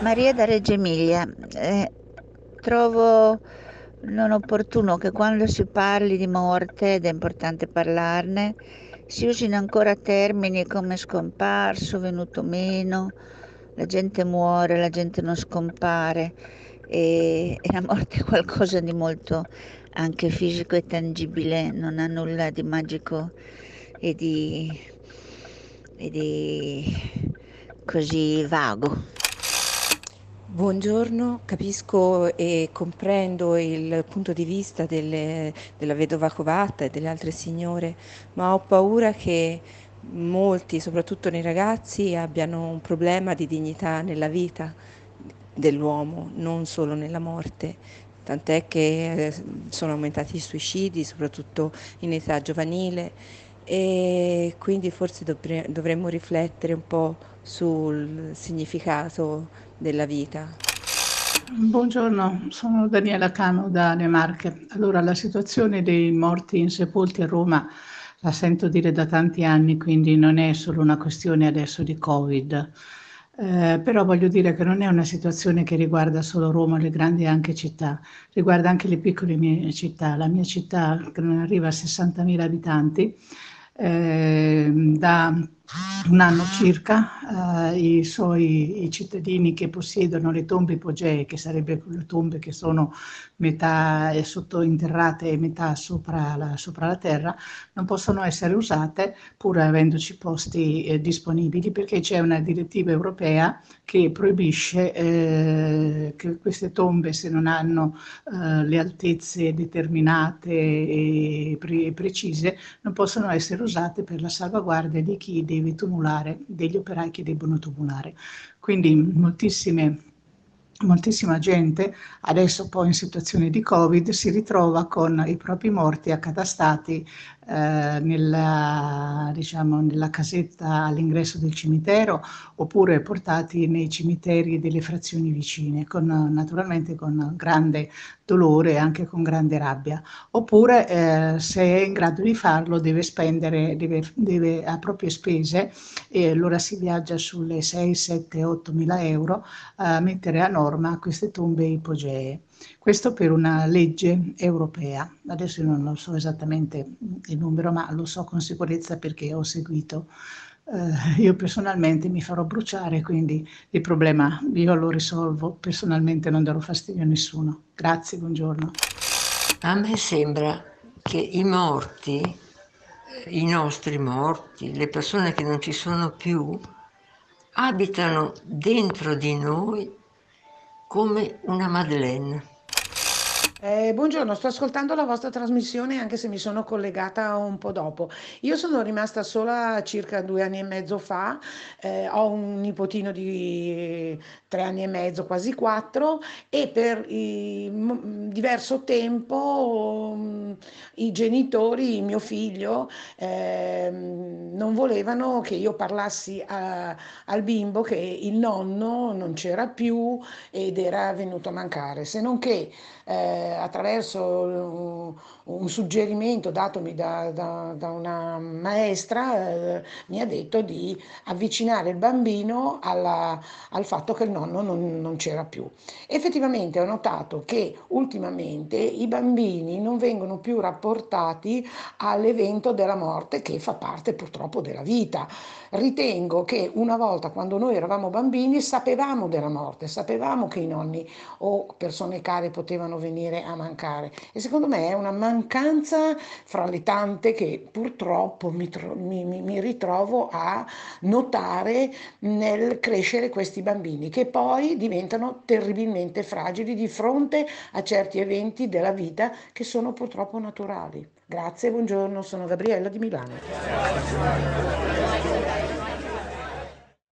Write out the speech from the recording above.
Maria da Reggio Emilia, eh, trovo non opportuno che quando si parli di morte, ed è importante parlarne, si usino ancora termini come scomparso, venuto meno, la gente muore, la gente non scompare e, e la morte è qualcosa di molto anche fisico e tangibile, non ha nulla di magico e di, e di così vago. Buongiorno, capisco e comprendo il punto di vista delle, della vedova Covatta e delle altre signore, ma ho paura che molti, soprattutto nei ragazzi, abbiano un problema di dignità nella vita dell'uomo, non solo nella morte. Tant'è che eh, sono aumentati i suicidi, soprattutto in età giovanile, e quindi forse dovremmo riflettere un po' sul significato della vita. Buongiorno, sono Daniela Cano da Le Marche. Allora, la situazione dei morti insepolti a Roma la sento dire da tanti anni, quindi non è solo una questione adesso di Covid. Eh, però voglio dire che non è una situazione che riguarda solo Roma, le grandi anche città, riguarda anche le piccole mie città. La mia città, che non arriva a 60.000 abitanti, eh, da un anno circa eh, i suoi i cittadini che possiedono le tombe ipogee, che sarebbero le tombe che sono metà sottointerrate e metà sopra la, sopra la, terra, non possono essere usate pur avendoci posti eh, disponibili perché c'è una direttiva europea che proibisce eh, che queste tombe se non hanno eh, le altezze determinate e pre- precise non possono essere usate per la salvaguardia di chi deve tumulare, degli operai che debbono tumulare. Quindi moltissima gente adesso poi in situazione di covid si ritrova con i propri morti accatastati nella, diciamo, nella casetta all'ingresso del cimitero oppure portati nei cimiteri delle frazioni vicine, con, naturalmente con grande dolore e anche con grande rabbia. Oppure eh, se è in grado di farlo deve spendere deve, deve a proprie spese e allora si viaggia sulle 6, 7, 8 mila euro a mettere a norma queste tombe ipogee. Questo per una legge europea. Adesso io non lo so esattamente il numero, ma lo so con sicurezza perché ho seguito. Eh, io personalmente mi farò bruciare, quindi il problema io lo risolvo. Personalmente non darò fastidio a nessuno. Grazie, buongiorno. A me sembra che i morti, i nostri morti, le persone che non ci sono più, abitano dentro di noi come una Madeleine. Eh, buongiorno, sto ascoltando la vostra trasmissione anche se mi sono collegata un po' dopo. Io sono rimasta sola circa due anni e mezzo fa, eh, ho un nipotino di tre anni e mezzo, quasi quattro, e per i, diverso tempo um, i genitori, mio figlio, eh, non volevano che io parlassi a, al bimbo che il nonno non c'era più ed era venuto a mancare, se non che eh, attraverso un, suggerimento datomi da, da, da una maestra eh, mi ha detto di avvicinare il bambino alla, al fatto che il nonno non, non c'era più. Effettivamente ho notato che ultimamente i bambini non vengono più rapportati all'evento della morte che fa parte purtroppo della vita. Ritengo che una volta quando noi eravamo bambini sapevamo della morte, sapevamo che i nonni o persone care potevano venire a mancare e secondo me è una mancanza fra le tante che purtroppo mi, mi, mi ritrovo a notare nel crescere questi bambini che poi diventano terribilmente fragili di fronte a certi eventi della vita che sono purtroppo naturali. Grazie, buongiorno, sono Gabriella di Milano.